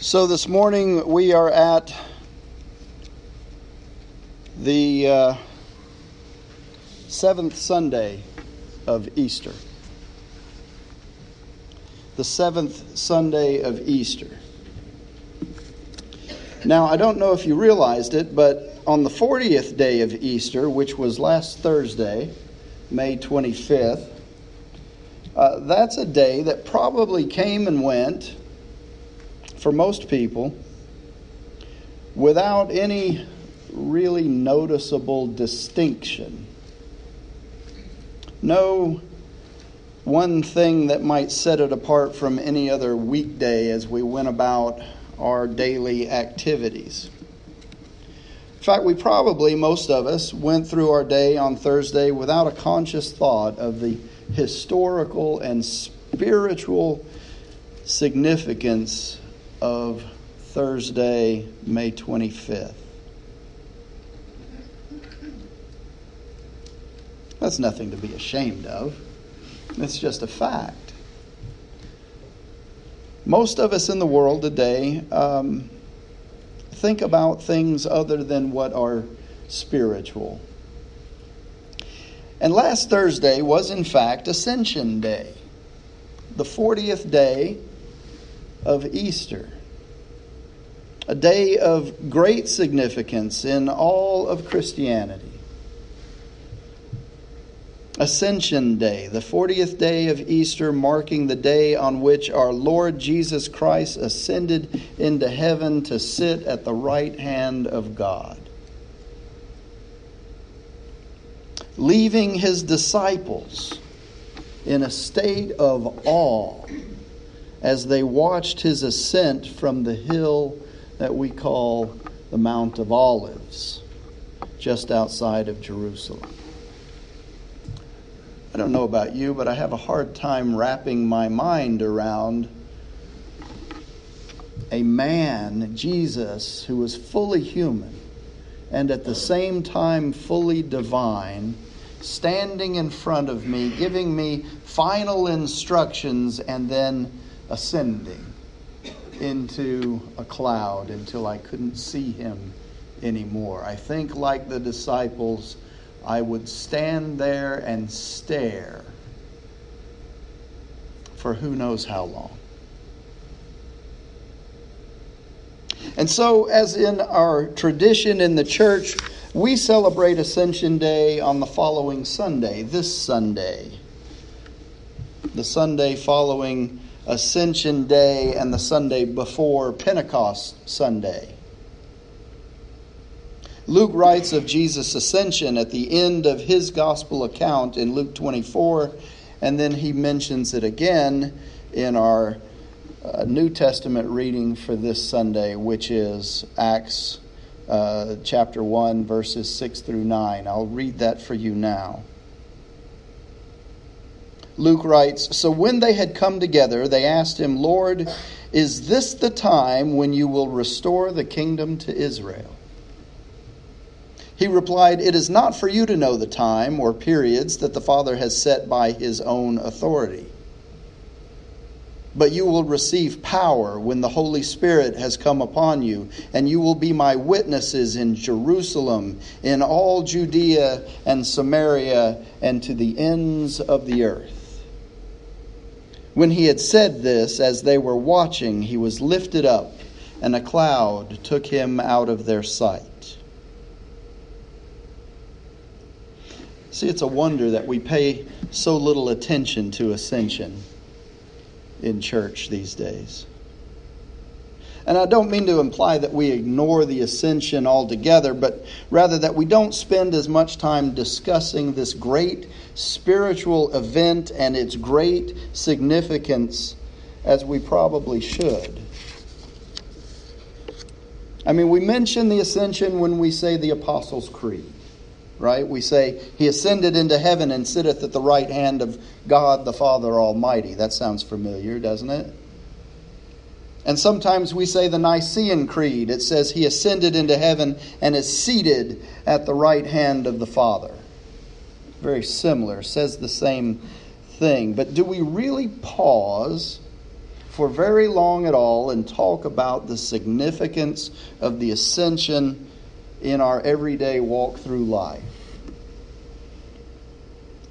So this morning we are at the uh, seventh Sunday of Easter. The seventh Sunday of Easter. Now, I don't know if you realized it, but on the 40th day of Easter, which was last Thursday, May 25th, uh, that's a day that probably came and went for most people without any really noticeable distinction. No one thing that might set it apart from any other weekday as we went about our daily activities. In fact, we probably, most of us, went through our day on Thursday without a conscious thought of the historical and spiritual significance of Thursday, May 25th. That's nothing to be ashamed of. It's just a fact. Most of us in the world today um, think about things other than what are spiritual. And last Thursday was, in fact, Ascension Day, the 40th day of Easter, a day of great significance in all of Christianity. Ascension Day, the 40th day of Easter, marking the day on which our Lord Jesus Christ ascended into heaven to sit at the right hand of God. Leaving his disciples in a state of awe as they watched his ascent from the hill that we call the Mount of Olives, just outside of Jerusalem. I don't know about you, but I have a hard time wrapping my mind around a man, Jesus, who was fully human and at the same time fully divine, standing in front of me, giving me final instructions, and then ascending into a cloud until I couldn't see him anymore. I think, like the disciples, I would stand there and stare for who knows how long. And so, as in our tradition in the church, we celebrate Ascension Day on the following Sunday, this Sunday, the Sunday following Ascension Day and the Sunday before Pentecost Sunday. Luke writes of Jesus' ascension at the end of his gospel account in Luke 24, and then he mentions it again in our uh, New Testament reading for this Sunday, which is Acts uh, chapter 1, verses 6 through 9. I'll read that for you now. Luke writes So when they had come together, they asked him, Lord, is this the time when you will restore the kingdom to Israel? He replied, It is not for you to know the time or periods that the Father has set by his own authority. But you will receive power when the Holy Spirit has come upon you, and you will be my witnesses in Jerusalem, in all Judea and Samaria, and to the ends of the earth. When he had said this, as they were watching, he was lifted up, and a cloud took him out of their sight. See, it's a wonder that we pay so little attention to ascension in church these days. And I don't mean to imply that we ignore the ascension altogether, but rather that we don't spend as much time discussing this great spiritual event and its great significance as we probably should. I mean, we mention the ascension when we say the Apostles' Creed right? We say, He ascended into heaven and sitteth at the right hand of God the Father Almighty. That sounds familiar, doesn't it? And sometimes we say the Nicene Creed. It says, He ascended into heaven and is seated at the right hand of the Father. Very similar, says the same thing. But do we really pause for very long at all and talk about the significance of the ascension in our everyday walk through life.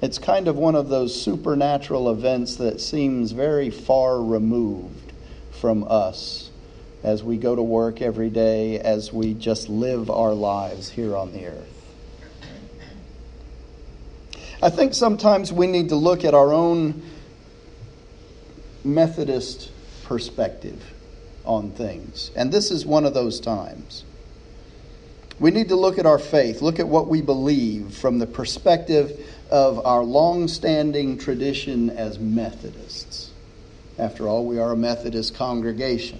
It's kind of one of those supernatural events that seems very far removed from us as we go to work every day, as we just live our lives here on the earth. I think sometimes we need to look at our own Methodist perspective on things. And this is one of those times. We need to look at our faith, look at what we believe from the perspective of our long standing tradition as Methodists. After all, we are a Methodist congregation.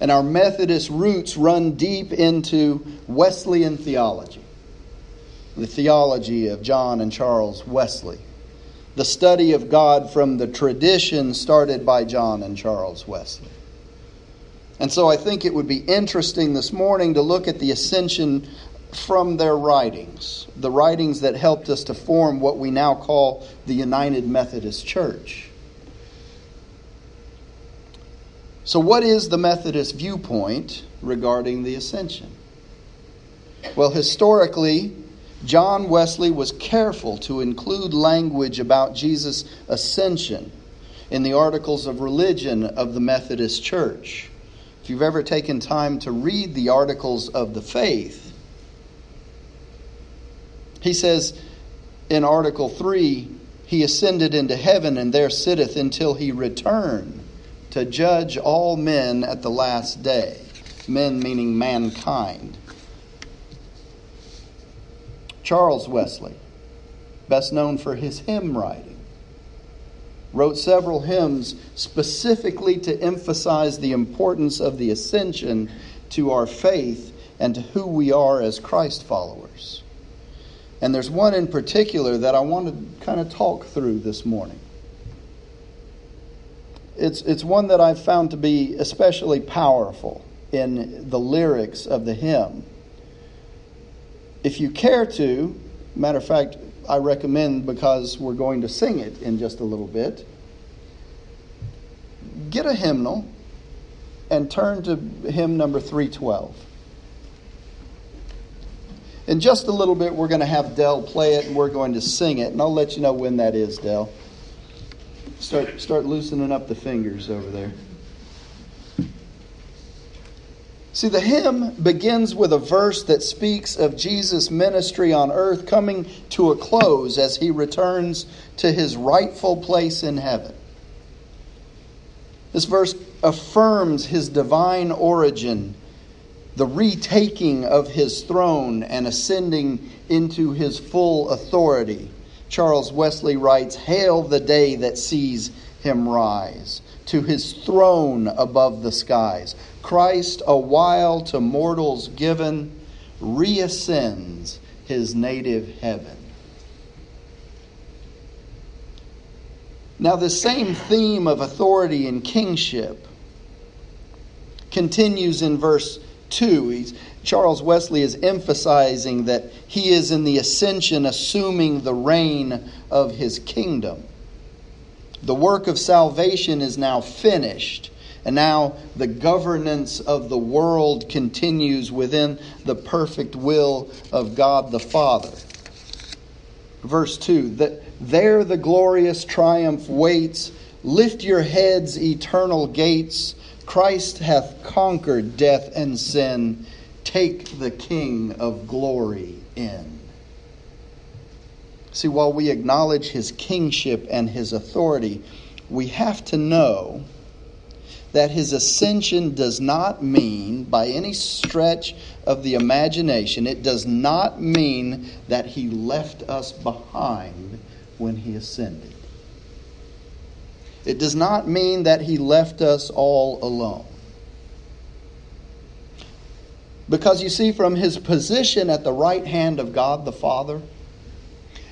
And our Methodist roots run deep into Wesleyan theology, the theology of John and Charles Wesley the study of God from the tradition started by John and Charles Wesley. And so I think it would be interesting this morning to look at the ascension from their writings, the writings that helped us to form what we now call the United Methodist Church. So, what is the Methodist viewpoint regarding the ascension? Well, historically, John Wesley was careful to include language about Jesus' ascension in the articles of religion of the Methodist Church. If you've ever taken time to read the articles of the faith, he says in Article 3 He ascended into heaven and there sitteth until he return to judge all men at the last day. Men meaning mankind. Charles Wesley, best known for his hymn writing, wrote several hymns specifically to emphasize the importance of the ascension to our faith and to who we are as Christ followers. And there's one in particular that I want to kind of talk through this morning. It's, it's one that I've found to be especially powerful in the lyrics of the hymn if you care to, matter of fact, I recommend because we're going to sing it in just a little bit, get a hymnal and turn to hymn number 312. In just a little bit, we're going to have Dell play it and we're going to sing it, and I'll let you know when that is, Dell. Start, start loosening up the fingers over there. See, the hymn begins with a verse that speaks of Jesus' ministry on earth coming to a close as he returns to his rightful place in heaven. This verse affirms his divine origin, the retaking of his throne, and ascending into his full authority. Charles Wesley writes Hail the day that sees him rise to his throne above the skies. Christ, a while to mortals given, reascends his native heaven. Now, the same theme of authority and kingship continues in verse 2. He's, Charles Wesley is emphasizing that he is in the ascension assuming the reign of his kingdom. The work of salvation is now finished. And now the governance of the world continues within the perfect will of God the Father. Verse 2 that there the glorious triumph waits. Lift your heads, eternal gates. Christ hath conquered death and sin. Take the King of glory in. See, while we acknowledge his kingship and his authority, we have to know that his ascension does not mean, by any stretch of the imagination, it does not mean that he left us behind when he ascended. It does not mean that he left us all alone. Because you see, from his position at the right hand of God the Father,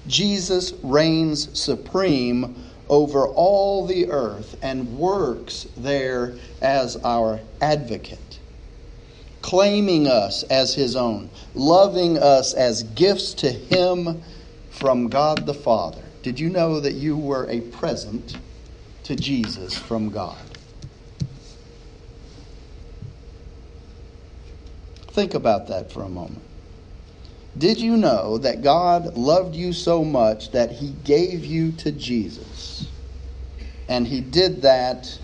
Jesus reigns supreme over all the earth and works there as our advocate, claiming us as his own, loving us as gifts to him from God the Father. Did you know that you were a present to Jesus from God. Think about that for a moment. Did you know that God loved you so much that he gave you to Jesus? And he did that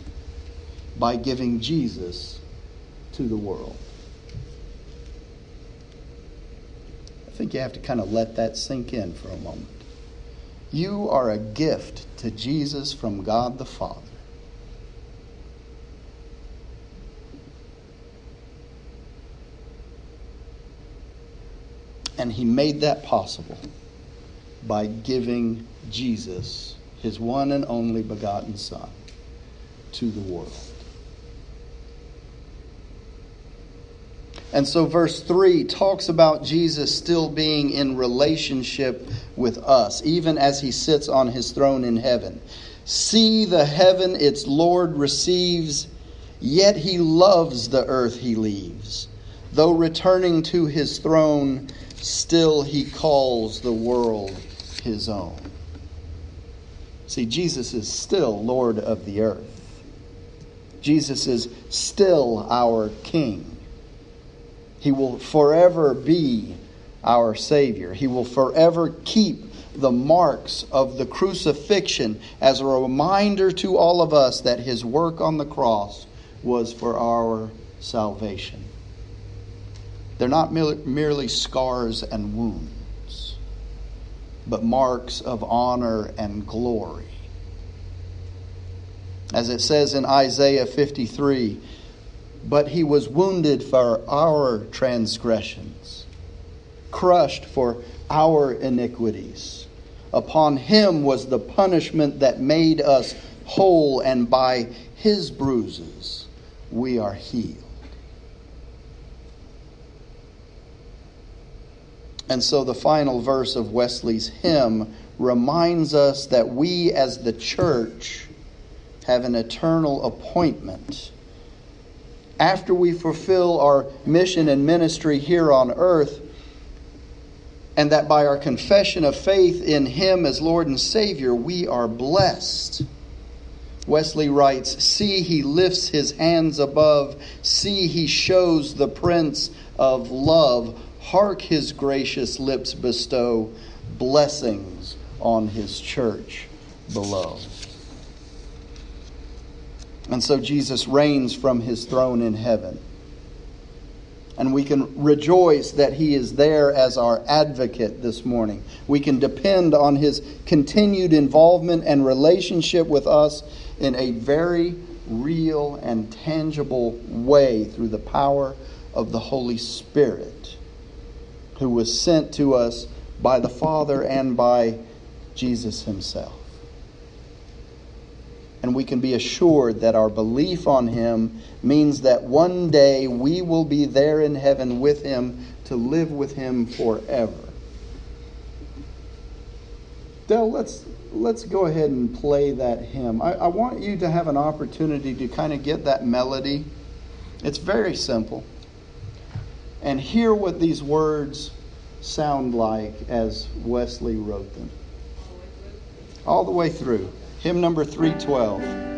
by giving Jesus to the world. I think you have to kind of let that sink in for a moment. You are a gift to Jesus from God the Father. And he made that possible by giving Jesus, his one and only begotten Son, to the world. And so, verse 3 talks about Jesus still being in relationship with us, even as he sits on his throne in heaven. See the heaven its Lord receives, yet he loves the earth he leaves. Though returning to his throne, still he calls the world his own. See, Jesus is still Lord of the earth. Jesus is still our King. He will forever be our Savior. He will forever keep the marks of the crucifixion as a reminder to all of us that His work on the cross was for our salvation. They're not merely scars and wounds, but marks of honor and glory. As it says in Isaiah 53, but he was wounded for our transgressions, crushed for our iniquities. Upon him was the punishment that made us whole, and by his bruises we are healed. And so the final verse of Wesley's hymn reminds us that we as the church have an eternal appointment. After we fulfill our mission and ministry here on earth, and that by our confession of faith in Him as Lord and Savior, we are blessed. Wesley writes See, he lifts his hands above. See, he shows the Prince of love. Hark, his gracious lips bestow blessings on his church below. And so Jesus reigns from his throne in heaven. And we can rejoice that he is there as our advocate this morning. We can depend on his continued involvement and relationship with us in a very real and tangible way through the power of the Holy Spirit who was sent to us by the Father and by Jesus himself. And we can be assured that our belief on him means that one day we will be there in heaven with him to live with him forever. Dell, let's let's go ahead and play that hymn. I, I want you to have an opportunity to kind of get that melody. It's very simple and hear what these words sound like as Wesley wrote them. All the way through. Hymn number 312.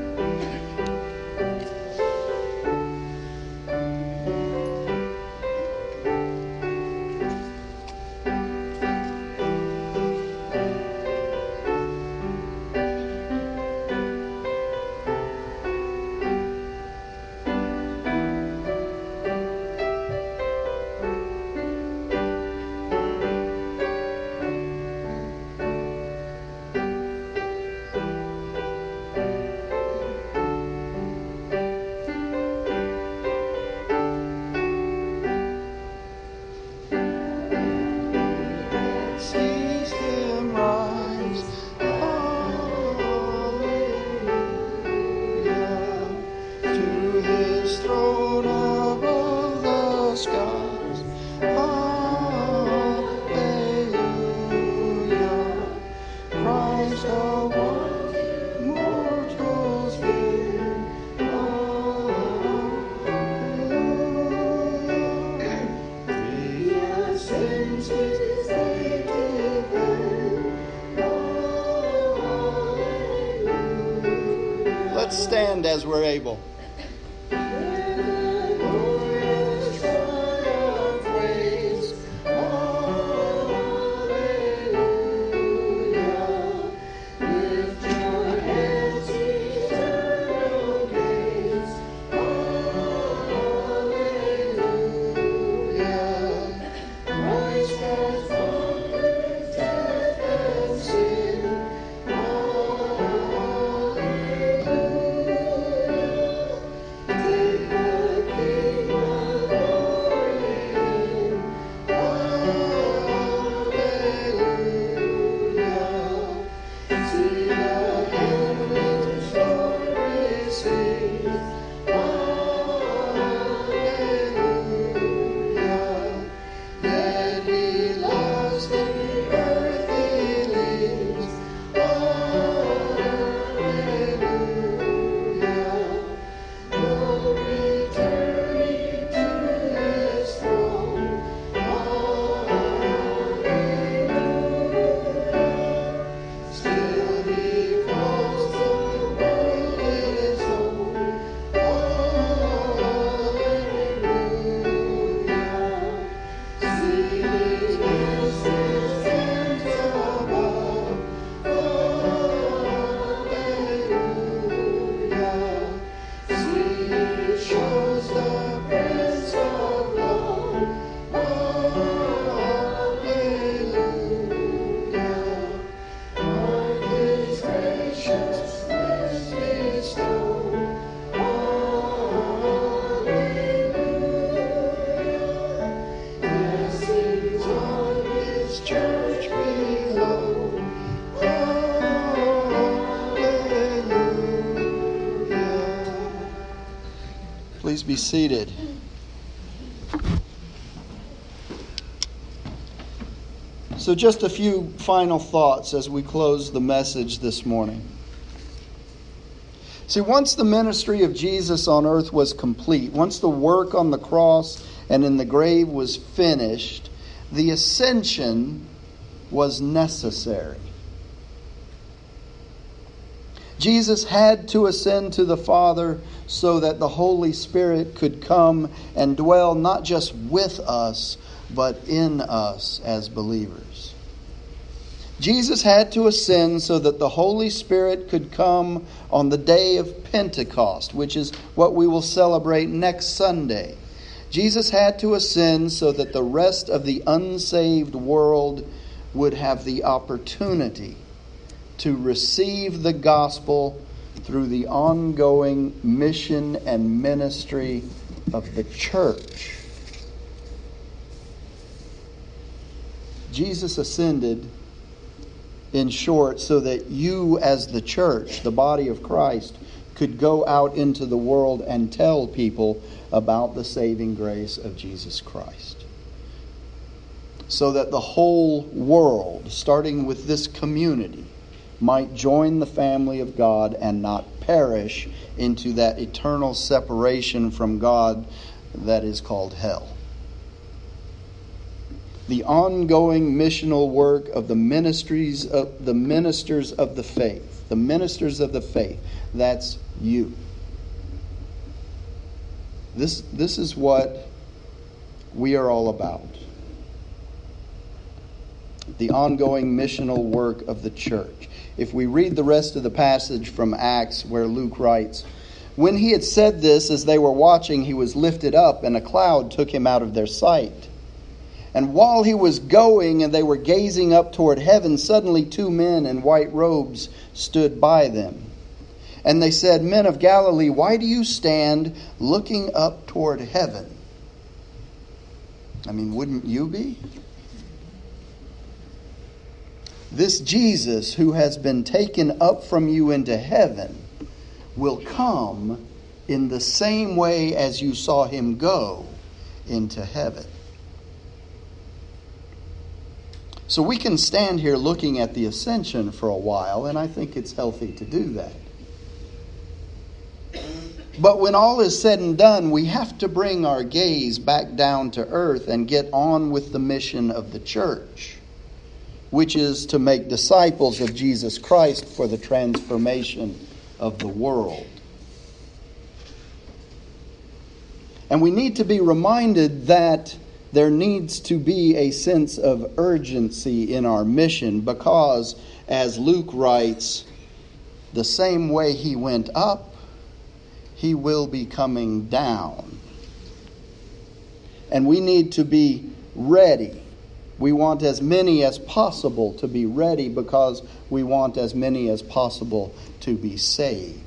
Let's stand as we're able. Be seated. So, just a few final thoughts as we close the message this morning. See, once the ministry of Jesus on earth was complete, once the work on the cross and in the grave was finished, the ascension was necessary. Jesus had to ascend to the Father so that the Holy Spirit could come and dwell not just with us, but in us as believers. Jesus had to ascend so that the Holy Spirit could come on the day of Pentecost, which is what we will celebrate next Sunday. Jesus had to ascend so that the rest of the unsaved world would have the opportunity to receive the gospel through the ongoing mission and ministry of the church. Jesus ascended, in short, so that you, as the church, the body of Christ, could go out into the world and tell people about the saving grace of Jesus Christ. So that the whole world, starting with this community, might join the family of God and not perish into that eternal separation from God that is called hell. The ongoing missional work of the ministries of the ministers of the faith, the ministers of the faith, that's you. This, this is what we are all about. The ongoing missional work of the church if we read the rest of the passage from Acts where Luke writes, When he had said this, as they were watching, he was lifted up, and a cloud took him out of their sight. And while he was going and they were gazing up toward heaven, suddenly two men in white robes stood by them. And they said, Men of Galilee, why do you stand looking up toward heaven? I mean, wouldn't you be? This Jesus who has been taken up from you into heaven will come in the same way as you saw him go into heaven. So we can stand here looking at the ascension for a while, and I think it's healthy to do that. But when all is said and done, we have to bring our gaze back down to earth and get on with the mission of the church which is to make disciples of Jesus Christ for the transformation of the world. And we need to be reminded that there needs to be a sense of urgency in our mission because, as Luke writes, the same way he went up, he will be coming down. And we need to be ready we want as many as possible to be ready because we want as many as possible to be saved.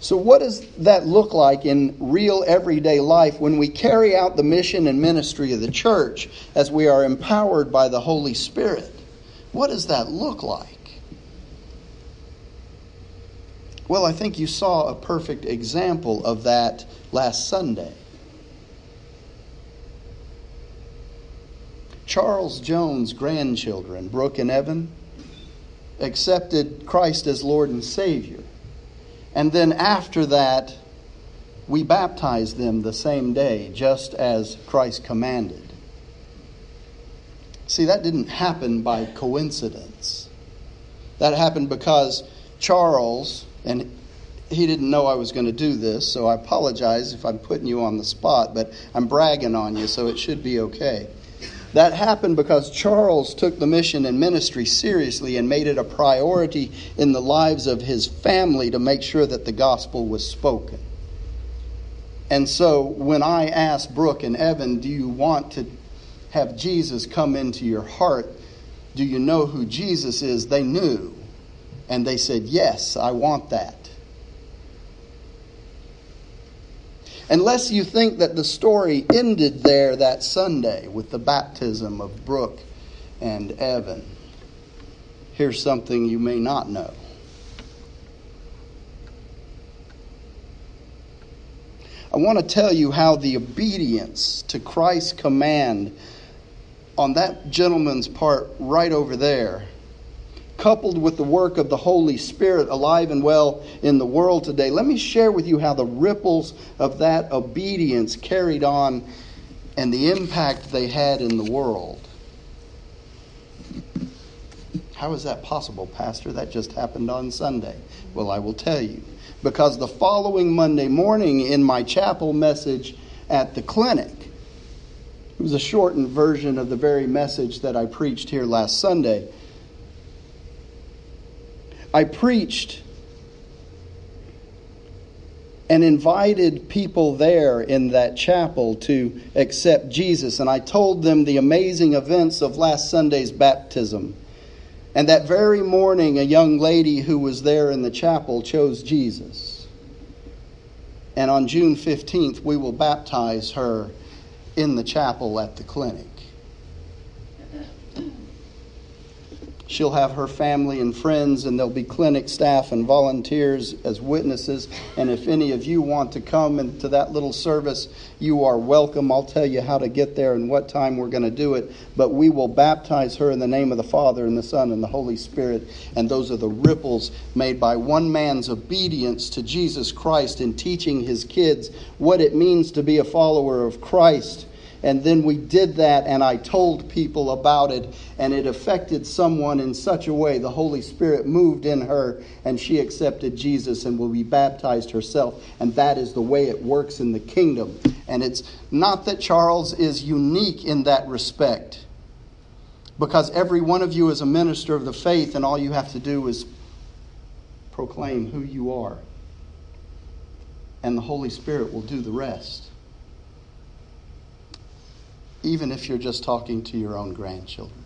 So, what does that look like in real everyday life when we carry out the mission and ministry of the church as we are empowered by the Holy Spirit? What does that look like? Well, I think you saw a perfect example of that last Sunday. Charles Jones' grandchildren, Brooke and Evan, accepted Christ as Lord and Savior. And then after that, we baptized them the same day, just as Christ commanded. See, that didn't happen by coincidence. That happened because Charles, and he didn't know I was going to do this, so I apologize if I'm putting you on the spot, but I'm bragging on you, so it should be okay. That happened because Charles took the mission and ministry seriously and made it a priority in the lives of his family to make sure that the gospel was spoken. And so when I asked Brooke and Evan, Do you want to have Jesus come into your heart? Do you know who Jesus is? They knew. And they said, Yes, I want that. Unless you think that the story ended there that Sunday with the baptism of Brooke and Evan. Here's something you may not know. I want to tell you how the obedience to Christ's command on that gentleman's part right over there coupled with the work of the Holy Spirit alive and well in the world today, let me share with you how the ripples of that obedience carried on and the impact they had in the world. How is that possible, Pastor? That just happened on Sunday. Well, I will tell you. Because the following Monday morning, in my chapel message at the clinic, it was a shortened version of the very message that I preached here last Sunday. I preached and invited people there in that chapel to accept Jesus. And I told them the amazing events of last Sunday's baptism. And that very morning, a young lady who was there in the chapel chose Jesus. And on June 15th, we will baptize her in the chapel at the clinic. She'll have her family and friends, and there'll be clinic staff and volunteers as witnesses. And if any of you want to come into that little service, you are welcome. I'll tell you how to get there and what time we're going to do it. But we will baptize her in the name of the Father, and the Son, and the Holy Spirit. And those are the ripples made by one man's obedience to Jesus Christ in teaching his kids what it means to be a follower of Christ and then we did that, and I told people about it, and it affected someone in such a way. The Holy Spirit moved in her, and she accepted Jesus and will be baptized herself. And that is the way it works in the kingdom. And it's not that Charles is unique in that respect, because every one of you is a minister of the faith, and all you have to do is proclaim who you are. And the Holy Spirit will do the rest even if you're just talking to your own grandchildren.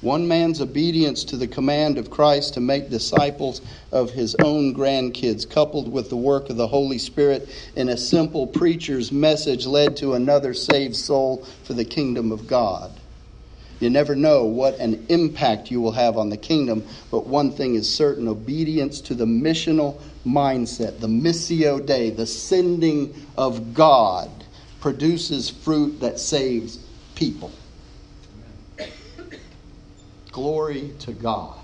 One man's obedience to the command of Christ to make disciples of his own grandkids, coupled with the work of the Holy Spirit in a simple preacher's message, led to another saved soul for the kingdom of God. You never know what an impact you will have on the kingdom, but one thing is certain obedience to the missional mindset, the missio dei, the sending of God, produces fruit that saves people. Glory to God.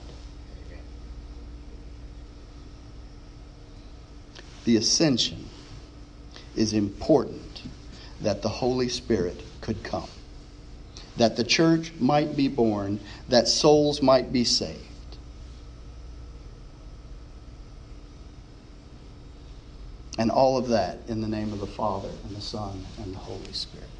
The ascension is important that the Holy Spirit could come, that the church might be born, that souls might be saved. And all of that in the name of the Father, and the Son, and the Holy Spirit.